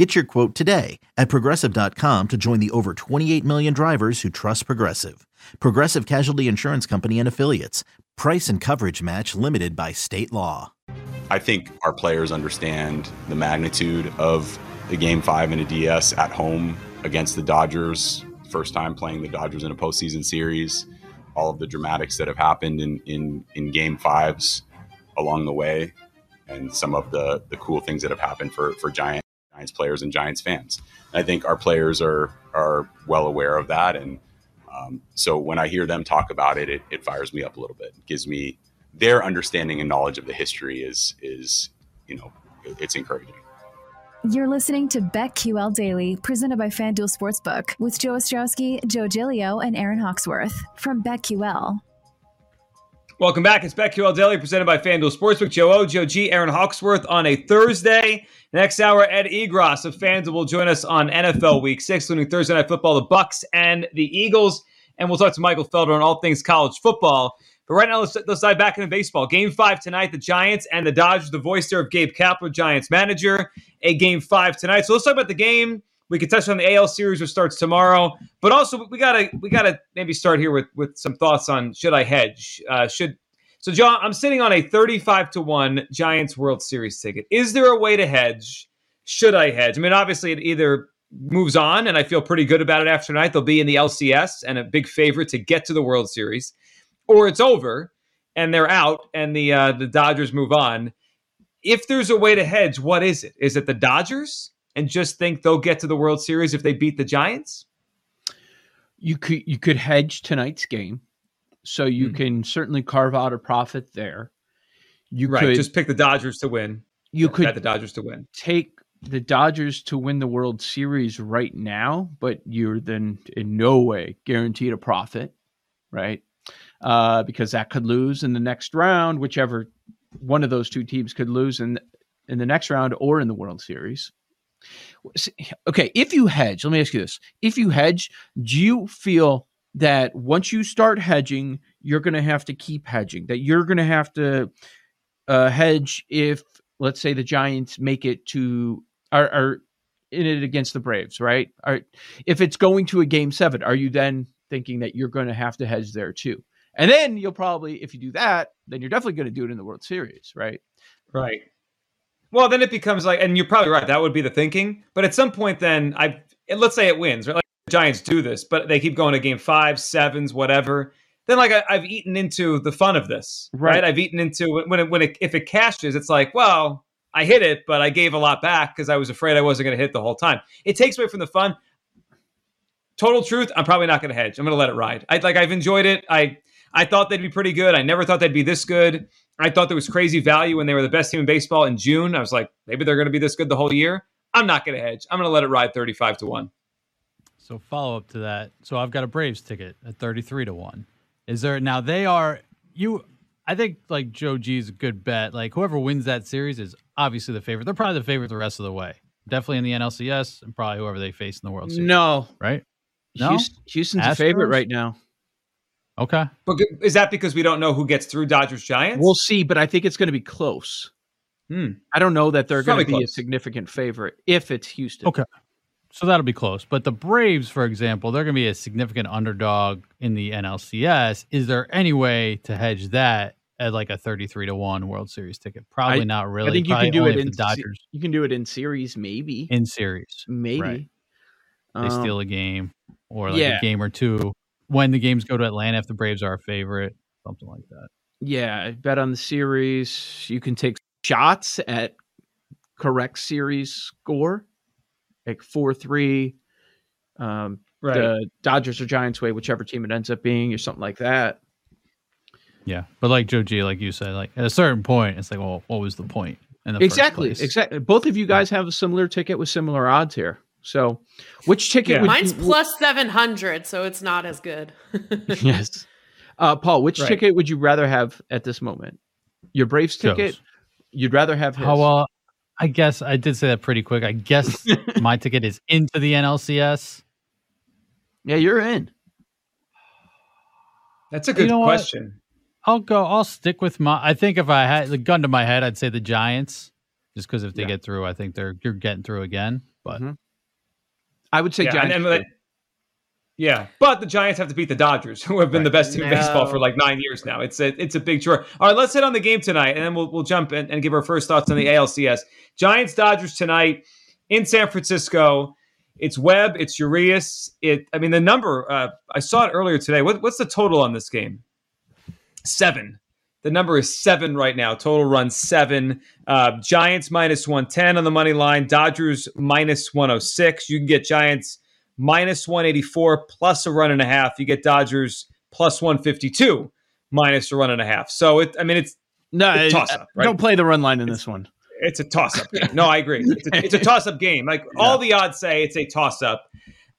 Get your quote today at progressive.com to join the over 28 million drivers who trust Progressive. Progressive Casualty Insurance Company and Affiliates. Price and coverage match limited by state law. I think our players understand the magnitude of the game five in a DS at home against the Dodgers. First time playing the Dodgers in a postseason series. All of the dramatics that have happened in, in, in game fives along the way, and some of the, the cool things that have happened for, for Giants. Giants players and Giants fans. And I think our players are are well aware of that, and um, so when I hear them talk about it, it, it fires me up a little bit. It gives me their understanding and knowledge of the history is is you know it's encouraging. You're listening to BetQL Daily, presented by FanDuel Sportsbook, with Joe Ostrowski, Joe Gilio, and Aaron Hawksworth from BetQL. Welcome back. It's BetQL Daily, presented by FanDuel Sportsbook. Joe O, Joe G, Aaron Hawksworth on a Thursday. Next hour, Ed Egros of FanDuel will join us on NFL Week 6, including Thursday Night Football, the Bucs and the Eagles. And we'll talk to Michael Felder on all things college football. But right now, let's, let's dive back into baseball. Game five tonight, the Giants and the Dodgers. The voice there of Gabe Kapler, Giants manager. A game five tonight. So let's talk about the game. We could touch on the AL series, which starts tomorrow. But also, we gotta we gotta maybe start here with with some thoughts on should I hedge? Uh, should so, John, I'm sitting on a 35 to 1 Giants World Series ticket. Is there a way to hedge? Should I hedge? I mean, obviously, it either moves on, and I feel pretty good about it after tonight. They'll be in the LCS and a big favorite to get to the World Series, or it's over and they're out and the uh, the Dodgers move on. If there's a way to hedge, what is it? Is it the Dodgers and just think they'll get to the World Series if they beat the Giants? You could you could hedge tonight's game so you mm. can certainly carve out a profit there. You right, could just pick the Dodgers to win. You could the Dodgers to win. Take the Dodgers to win the World Series right now, but you're then in no way guaranteed a profit, right? Uh, because that could lose in the next round, whichever one of those two teams could lose in in the next round or in the World Series. Okay, if you hedge, let me ask you this: If you hedge, do you feel that once you start hedging, you're going to have to keep hedging. That you're going to have to uh, hedge if, let's say, the Giants make it to are, are in it against the Braves, right? Are if it's going to a game seven, are you then thinking that you're going to have to hedge there too? And then you'll probably, if you do that, then you're definitely going to do it in the World Series, right? Right. Well, then it becomes like, and you're probably right. That would be the thinking. But at some point, then I let's say it wins, right? Like Giants do this, but they keep going to game five, sevens, whatever. Then like I, have eaten into the fun of this, right? right? I've eaten into when it, when it, if it cashes, it's like, well, I hit it, but I gave a lot back because I was afraid I wasn't going to hit the whole time. It takes away from the fun. Total truth, I'm probably not going to hedge. I'm going to let it ride. I like I've enjoyed it. I I thought they'd be pretty good. I never thought they'd be this good. I thought there was crazy value when they were the best team in baseball in June. I was like, maybe they're going to be this good the whole year. I'm not going to hedge. I'm going to let it ride 35 to 1. So follow up to that. So I've got a Braves ticket at 33 to 1. Is there now they are you I think like Joe G is a good bet. Like whoever wins that series is obviously the favorite. They're probably the favorite the rest of the way. Definitely in the NLCS and probably whoever they face in the World Series. No. Right? No? Houston's Astros? a favorite right now. Okay. But is that because we don't know who gets through Dodgers Giants? We'll see, but I think it's going to be close. Hmm. I don't know that they're going to be close. a significant favorite if it's Houston. Okay. So that'll be close. But the Braves, for example, they're going to be a significant underdog in the NLCS. Is there any way to hedge that at like a 33 to 1 World Series ticket? Probably I, not really. I think you can do it in Dodgers. You can do it in series maybe. In series. Maybe. Right. They um, steal a game or like yeah. a game or two when the games go to Atlanta if the Braves are a favorite, something like that. Yeah, bet on the series. You can take shots at correct series score like four three. Um, right. The Dodgers or Giants way, whichever team it ends up being, or something like that. Yeah, but like Joe G, like you said, like at a certain point, it's like, well, what was the point? exactly, exactly. Both of you guys have a similar ticket with similar odds here. So, which ticket? Yeah. Mine's you, plus seven hundred, so it's not as good. yes. Uh, Paul, which Right. ticket would you rather have at this moment? Your Braves ticket? Joe's. You'd rather have his. How well? I guess I did say that pretty quick. I guess my ticket is into the NLCS. Yeah, you're in. That's a good know what? question. I'll go. I'll stick with my. I think if I had the gun to my head, I'd say the Giants, just because if they Yeah. get through, I think they're you're getting through again. But Mhm. I would say Yeah, Giants. and- and- yeah, but the Giants have to beat the Dodgers, who have been the best team in baseball for like nine years now. It's a it's a big chore. All right, let's hit on the game tonight, and then we'll we'll jump in and give our first thoughts on the ALCS. Giants Dodgers tonight in San Francisco. It's Webb. It's Urias. It. I mean, the number. Uh, I saw it earlier today. What, what's the total on this game? Seven. The number is seven right now. Total run seven. Uh, Giants minus 110 on the money line. Dodgers minus 106. You can get Giants minus 184 plus a run and a half. You get Dodgers plus 152 minus a run and a half. So it, I mean, it's no, it's a uh, toss-up, right? don't play the run line in this one. it's a toss up game. No, I agree. It's a, it's a toss up game. Like all the odds say, it's a toss up.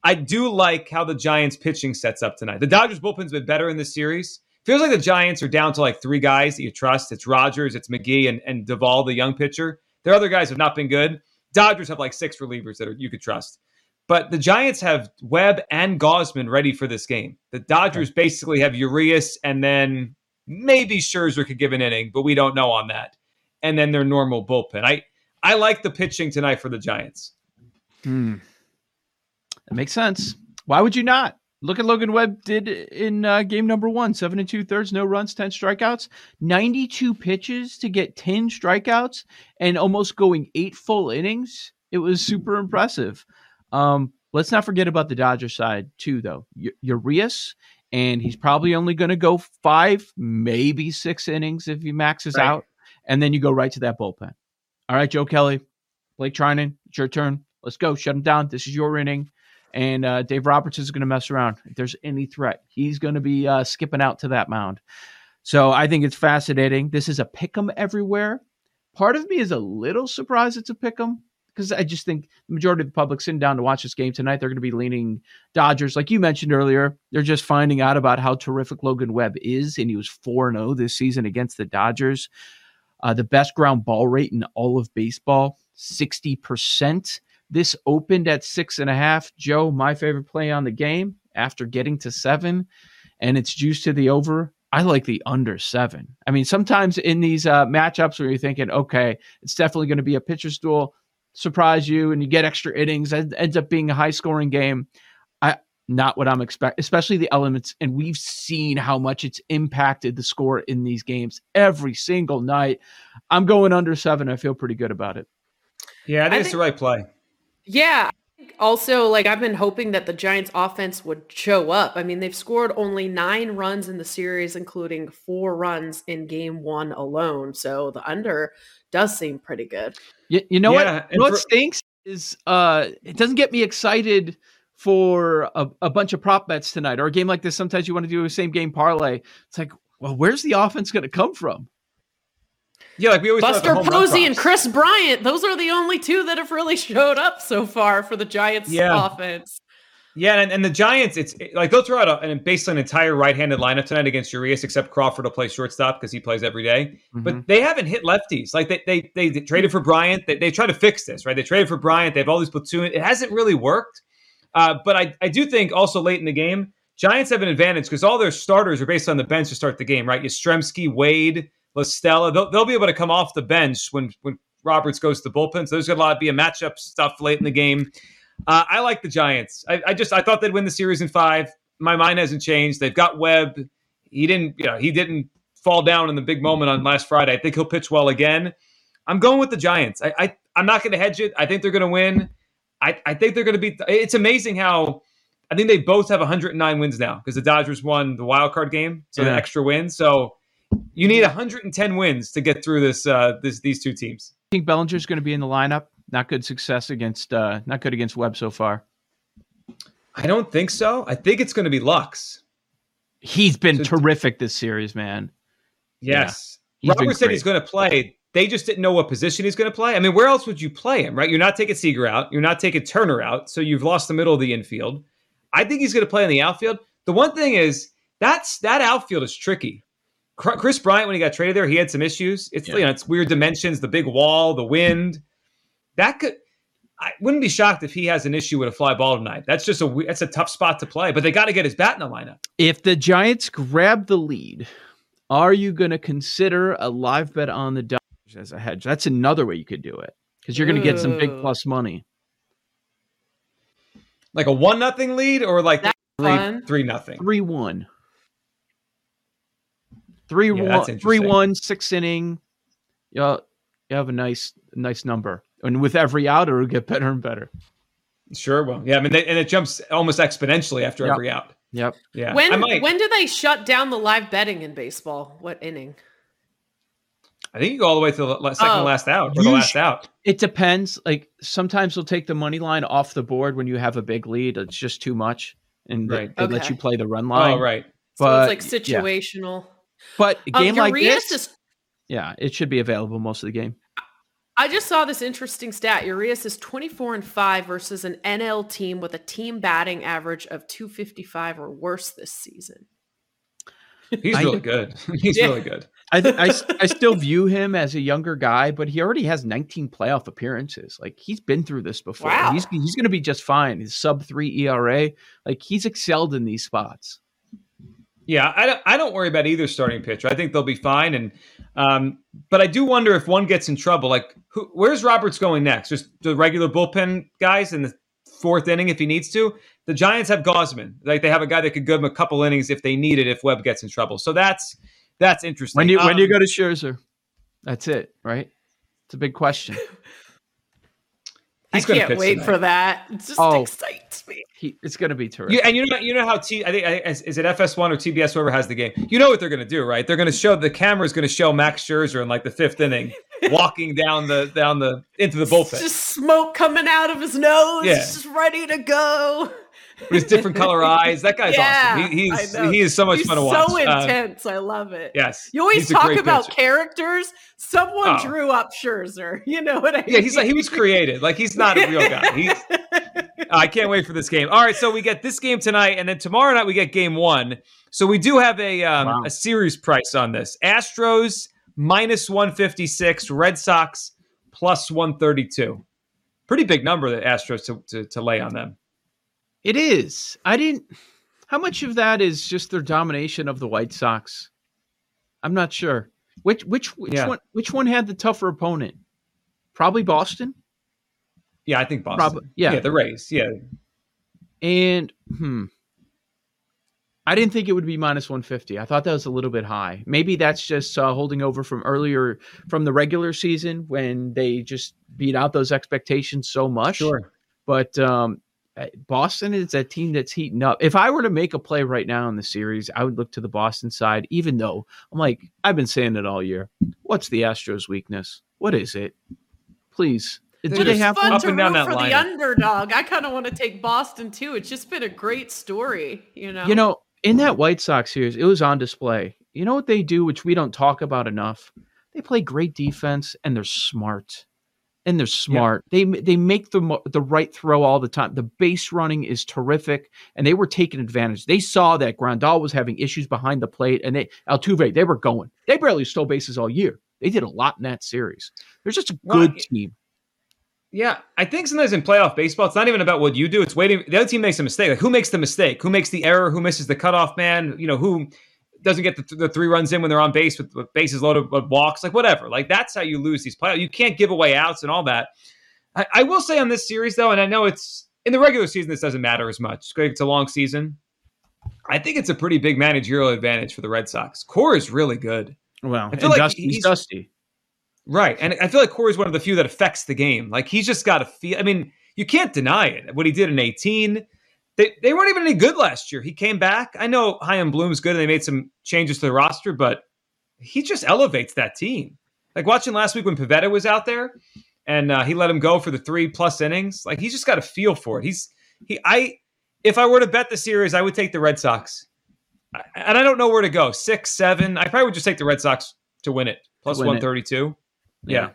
I do like how the Giants pitching sets up tonight. The Dodgers bullpen's been better in this series. Feels like the Giants are down to like three guys that you trust. It's Rogers, it's McGee, and, and Doval, the young pitcher. Their other guys have not been good. Dodgers have like six relievers that are, you could trust. But the Giants have Webb and Gausman ready for this game. The Dodgers basically have Urias and then maybe Scherzer could give an inning, but we don't know on that. And then their normal bullpen. I I like the pitching tonight for the Giants. Hmm. That makes sense. Why would you not? Look at Logan Webb did in uh, game number one, seven and two thirds, no runs, 10 strikeouts, 92 pitches to get 10 strikeouts and almost going eight full innings. It was super impressive. Um, let's not forget about the Dodgers side too, though. U- Urias, and he's probably only going to go five, maybe six innings if he maxes Right. out. And then you go right to that bullpen. All right, Joe Kelly, Blake Treinen, it's your turn. Let's go. Shut him down. This is your inning. And uh, Dave Roberts is going to mess around. If there's any threat, he's going to be uh, skipping out to that mound. So I think it's fascinating. This is a pick 'em everywhere. Part of me is a little surprised it's a pick 'em because I just think the majority of the public sitting down to watch this game tonight, they're going to be leaning Dodgers. Like you mentioned earlier, they're just finding out about how terrific Logan Webb is, and he was 4 0 this season against the Dodgers. Uh, the best ground ball rate in all of baseball, 60%. This opened at six and a half. Joe, my favorite play on the game after getting to seven, and it's juiced to the over. I like the under seven. I mean, sometimes in these uh, matchups where you're thinking, okay, it's definitely going to be a pitcher's duel, surprise you, and you get extra innings, it ends up being a high scoring game. I not what I'm expecting, especially the elements, and we've seen how much it's impacted the score in these games every single night. I'm going under seven. I feel pretty good about it. Yeah, I think I it's the right play. Yeah. Also, like I've been hoping that the Giants offense would show up. I mean, they've scored only nine runs in the series, including four runs in game one alone. So the under does seem pretty good. You, you know Yeah, what? You know what for- stinks is uh, it doesn't get me excited for a, a bunch of prop bets tonight or a game like this. Sometimes you want to do a same game parlay. It's like, well, where's the offense going to come from? Yeah, like we always Buster about the run Posey and. Kris Bryant, those are the only two that have really showed up so far for the Giants Yeah. offense. Yeah, and, and the Giants, it's it- like they'll throw out a, an, basically an entire right-handed lineup tonight against Urias, except Crawford will play shortstop because he plays every day. Mm-hmm. But they haven't hit lefties. Like they they they, they traded for Bryant. They, they try to fix this, right? They traded for Bryant. They have all these platoon. It hasn't really worked. Uh, but I I do think also late in the game, Giants have an advantage because all their starters are based on the bench to start the game, right? Yastrzemski, Wade, La Stella, they'll, they'll be able to come off the bench when when Roberts goes to the bullpen. So there's going to be a matchup stuff late in the game. Uh, I like the Giants. I, I just I thought they'd win the series in five. My mind hasn't changed. They've got Webb. He didn't, you know, he didn't fall down in the big moment on last Friday. I think he'll pitch well again. I'm going with the Giants. I, I I'm not going to hedge it. I think they're going to win. I, I think they're going to be. It's amazing how I think they both have 109 wins now because the Dodgers won the wild card game, so the extra win. So you need 110 wins to get through this. Uh, this these two teams. I think Bellinger's going to be in the lineup. Not good success against, uh, not good against Webb so far. I don't think so. I think it's going to be Lux. He's been So- terrific this series, man. Yes. He's Robert said great. he's going to play. They just didn't know what position he's going to play. I mean, where else would you play him, right? You're not taking Seager out. You're not taking Turner out. So you've lost the middle of the infield. I think he's going to play in the outfield. The one thing is, That's that outfield is tricky. Kris Bryant, when he got traded there, he had some issues. It's yeah. you know, it's weird dimensions, the big wall, the wind. That could I wouldn't be shocked if he has an issue with a fly ball tonight. That's just a that's a tough spot to play, but they got to get his bat in the lineup. If the Giants grab the lead, are you going to consider a live bet on the Dodgers as a hedge? That's another way you could do it because you're going to get some big plus money. Like a one nothing lead, or like lead three nothing, three one. Three yeah, one, three one, six inning. Yeah, you have a nice, nice number and with every out, it'll get better and better. Sure will. Yeah, I mean, they, and it jumps almost exponentially after yep. every out. Yep. Yeah. When when do they shut down the live betting in baseball? What inning? I think you go all the way to the second oh. last out or the last out. It depends. Like sometimes they'll take the money line off the board when you have a big lead. It's just too much, and right. they, they okay. let you play the run oh, line. Oh, right. But, so it's like situational. Yeah. But a game um, like this, is- yeah, it should be available most of the game. I just saw this interesting stat. Urias is 24 and 5 versus an NL team with a team batting average of 255 or worse this season. He's really good. He's yeah. really good. I, I, I still view him as a younger guy, but he already has 19 playoff appearances. Like he's been through this before. Wow. He's he's going to be just fine. His sub three ERA, like he's excelled in these spots. Yeah, I don't, I don't worry about either starting pitcher. I think they'll be fine. And um, but I do wonder if one gets in trouble. Like, who, where's Roberts going next? Just the regular bullpen guys in the fourth inning if he needs to. The Giants have Gausman. Like they have a guy that could give them a couple innings if they need it if Webb gets in trouble. So that's that's interesting. When you um, when you go to Scherzer, that's it, right? It's a big question. I can't wait tonight. for that. It just oh, excites me. He, it's going to be terrific. Yeah, and you know, you know how T. I think is it FS1 or TBS, whoever has the game. You know what they're going to do, right? They're going to show the camera is going to show Max Scherzer in like the fifth inning, walking down the down the into the bullpen. Just smoke coming out of his nose. Yeah. just ready to go with his different color eyes. That guy's yeah, awesome. He, he's he is so much he's fun to watch. So uh, intense. I love it. Yes. You always talk about pitcher. characters. Someone oh. drew up Scherzer. You know what I mean? Yeah, he's like he was created. Like he's not a real guy. He's I can't wait for this game. All right, so we get this game tonight, and then tomorrow night we get game one. So we do have a um, wow. a series price on this. Astros minus one fifty six. Red Sox plus one thirty two. Pretty big number that Astros to, to, to lay on them. It is. I didn't. How much of that is just their domination of the White Sox? I'm not sure. Which which which yeah. one which one had the tougher opponent? Probably Boston. Yeah, I think Boston. Probably, yeah, yeah, the Rays. Yeah, and hmm, I didn't think it would be minus 150. I thought that was a little bit high. Maybe that's just uh, holding over from earlier from the regular season when they just beat out those expectations so much. Sure. But um, Eh, Boston is a team that's heating up. If I were to make a play right now in the series, I would look to the Boston side, even though I'm like, I've been saying it all year. What's the Astros' weakness? What is it? Please. Do they have fun up and down that for line? the underdog. I kind of want to take Boston too. It's just been a great story, you know. You know, in that White Sox series, it was on display. You know what they do, which we don't talk about enough? They play great defense and they're smart and they're smart. Yeah. They they make the the right throw all the time. The base running is terrific, and they were taking advantage. They saw that Grandal was having issues behind the plate, and they Altuve they were going. They barely stole bases all year. They did a lot in that series. They're just a good team. Yeah, I think sometimes in playoff baseball, it's not even about what you do. It's waiting. The other team makes a mistake. Like who makes the mistake? Who makes the error? Who misses the cutoff man? You know who doesn't get the, th- the, three runs in when they're on base with, with bases loaded with walks, like whatever. Like that's how you lose these playoffs. You can't give away outs and all that. I, I, will say on this series though, and I know it's in the regular season, this doesn't matter as much. It's a long season. I think it's a pretty big managerial advantage for the Red Sox. Cora is really good. Well, I feel like Dusty, he's, he's dusty. Right. And I feel like Cora's one of the few that affects the game. Like he's just got to feel. I mean, you can't deny it. What he did in 18, they, they weren't even any good last year. He came back. I know Chaim Bloom's good and they made some changes to the roster, but he just elevates that team. Like watching last week when Pivetta was out there and uh, he let him go for the three plus innings. Like he's just got a feel for it. He's he I if I were to bet the series, I would take the Red Sox. And I don't know where to go. Six, seven. I probably would just take the Red Sox to win it. Plus one thirty two. Yeah.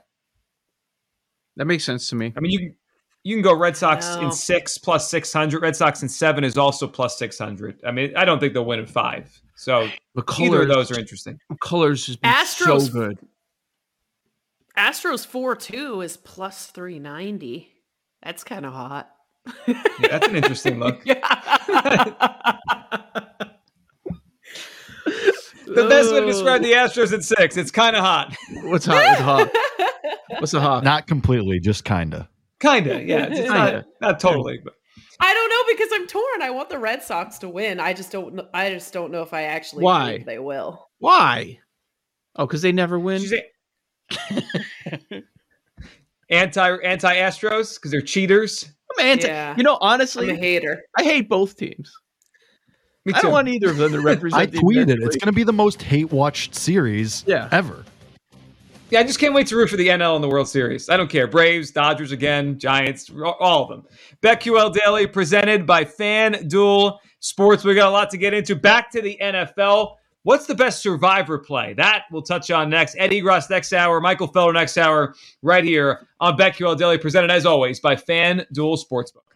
That makes sense to me. I mean, you You can go Red Sox No. in six plus 600. Red Sox in seven is also plus 600. I mean, I don't think they'll win in five. So The either of those are interesting. colors has been Astros- so good. Astros 4 2 is plus 390. That's kind of hot. Yeah, that's an interesting look. The best way to describe the Astros at six, it's kind of hot. What's hot with hawk? What's a hot? Not completely, just kinda. Kinda, yeah. It's, it's not, not totally, but I don't know because I'm torn. I want the Red Sox to win. I just don't. I just don't know if I actually Why? believe they will. Why? Oh, because they never win. she's a- anti anti Astros because they're cheaters. I'm anti. Yeah. You know, honestly, I'm a hater. I hate both teams. Me I don't want either of them to represent. I tweeted American it's going to be the most hate watched series Yeah. ever. I just can't wait to root for the NL in the World Series. I don't care. Braves, Dodgers again, Giants, all of them. BetQL Daily presented by FanDuel Sports. We got a lot to get into. Back to the NFL. What's the best survivor play? That we'll touch on next. Eddie Egros next hour, Michael Felder next hour, right here on BetQL Daily, presented as always by FanDuel Sportsbook.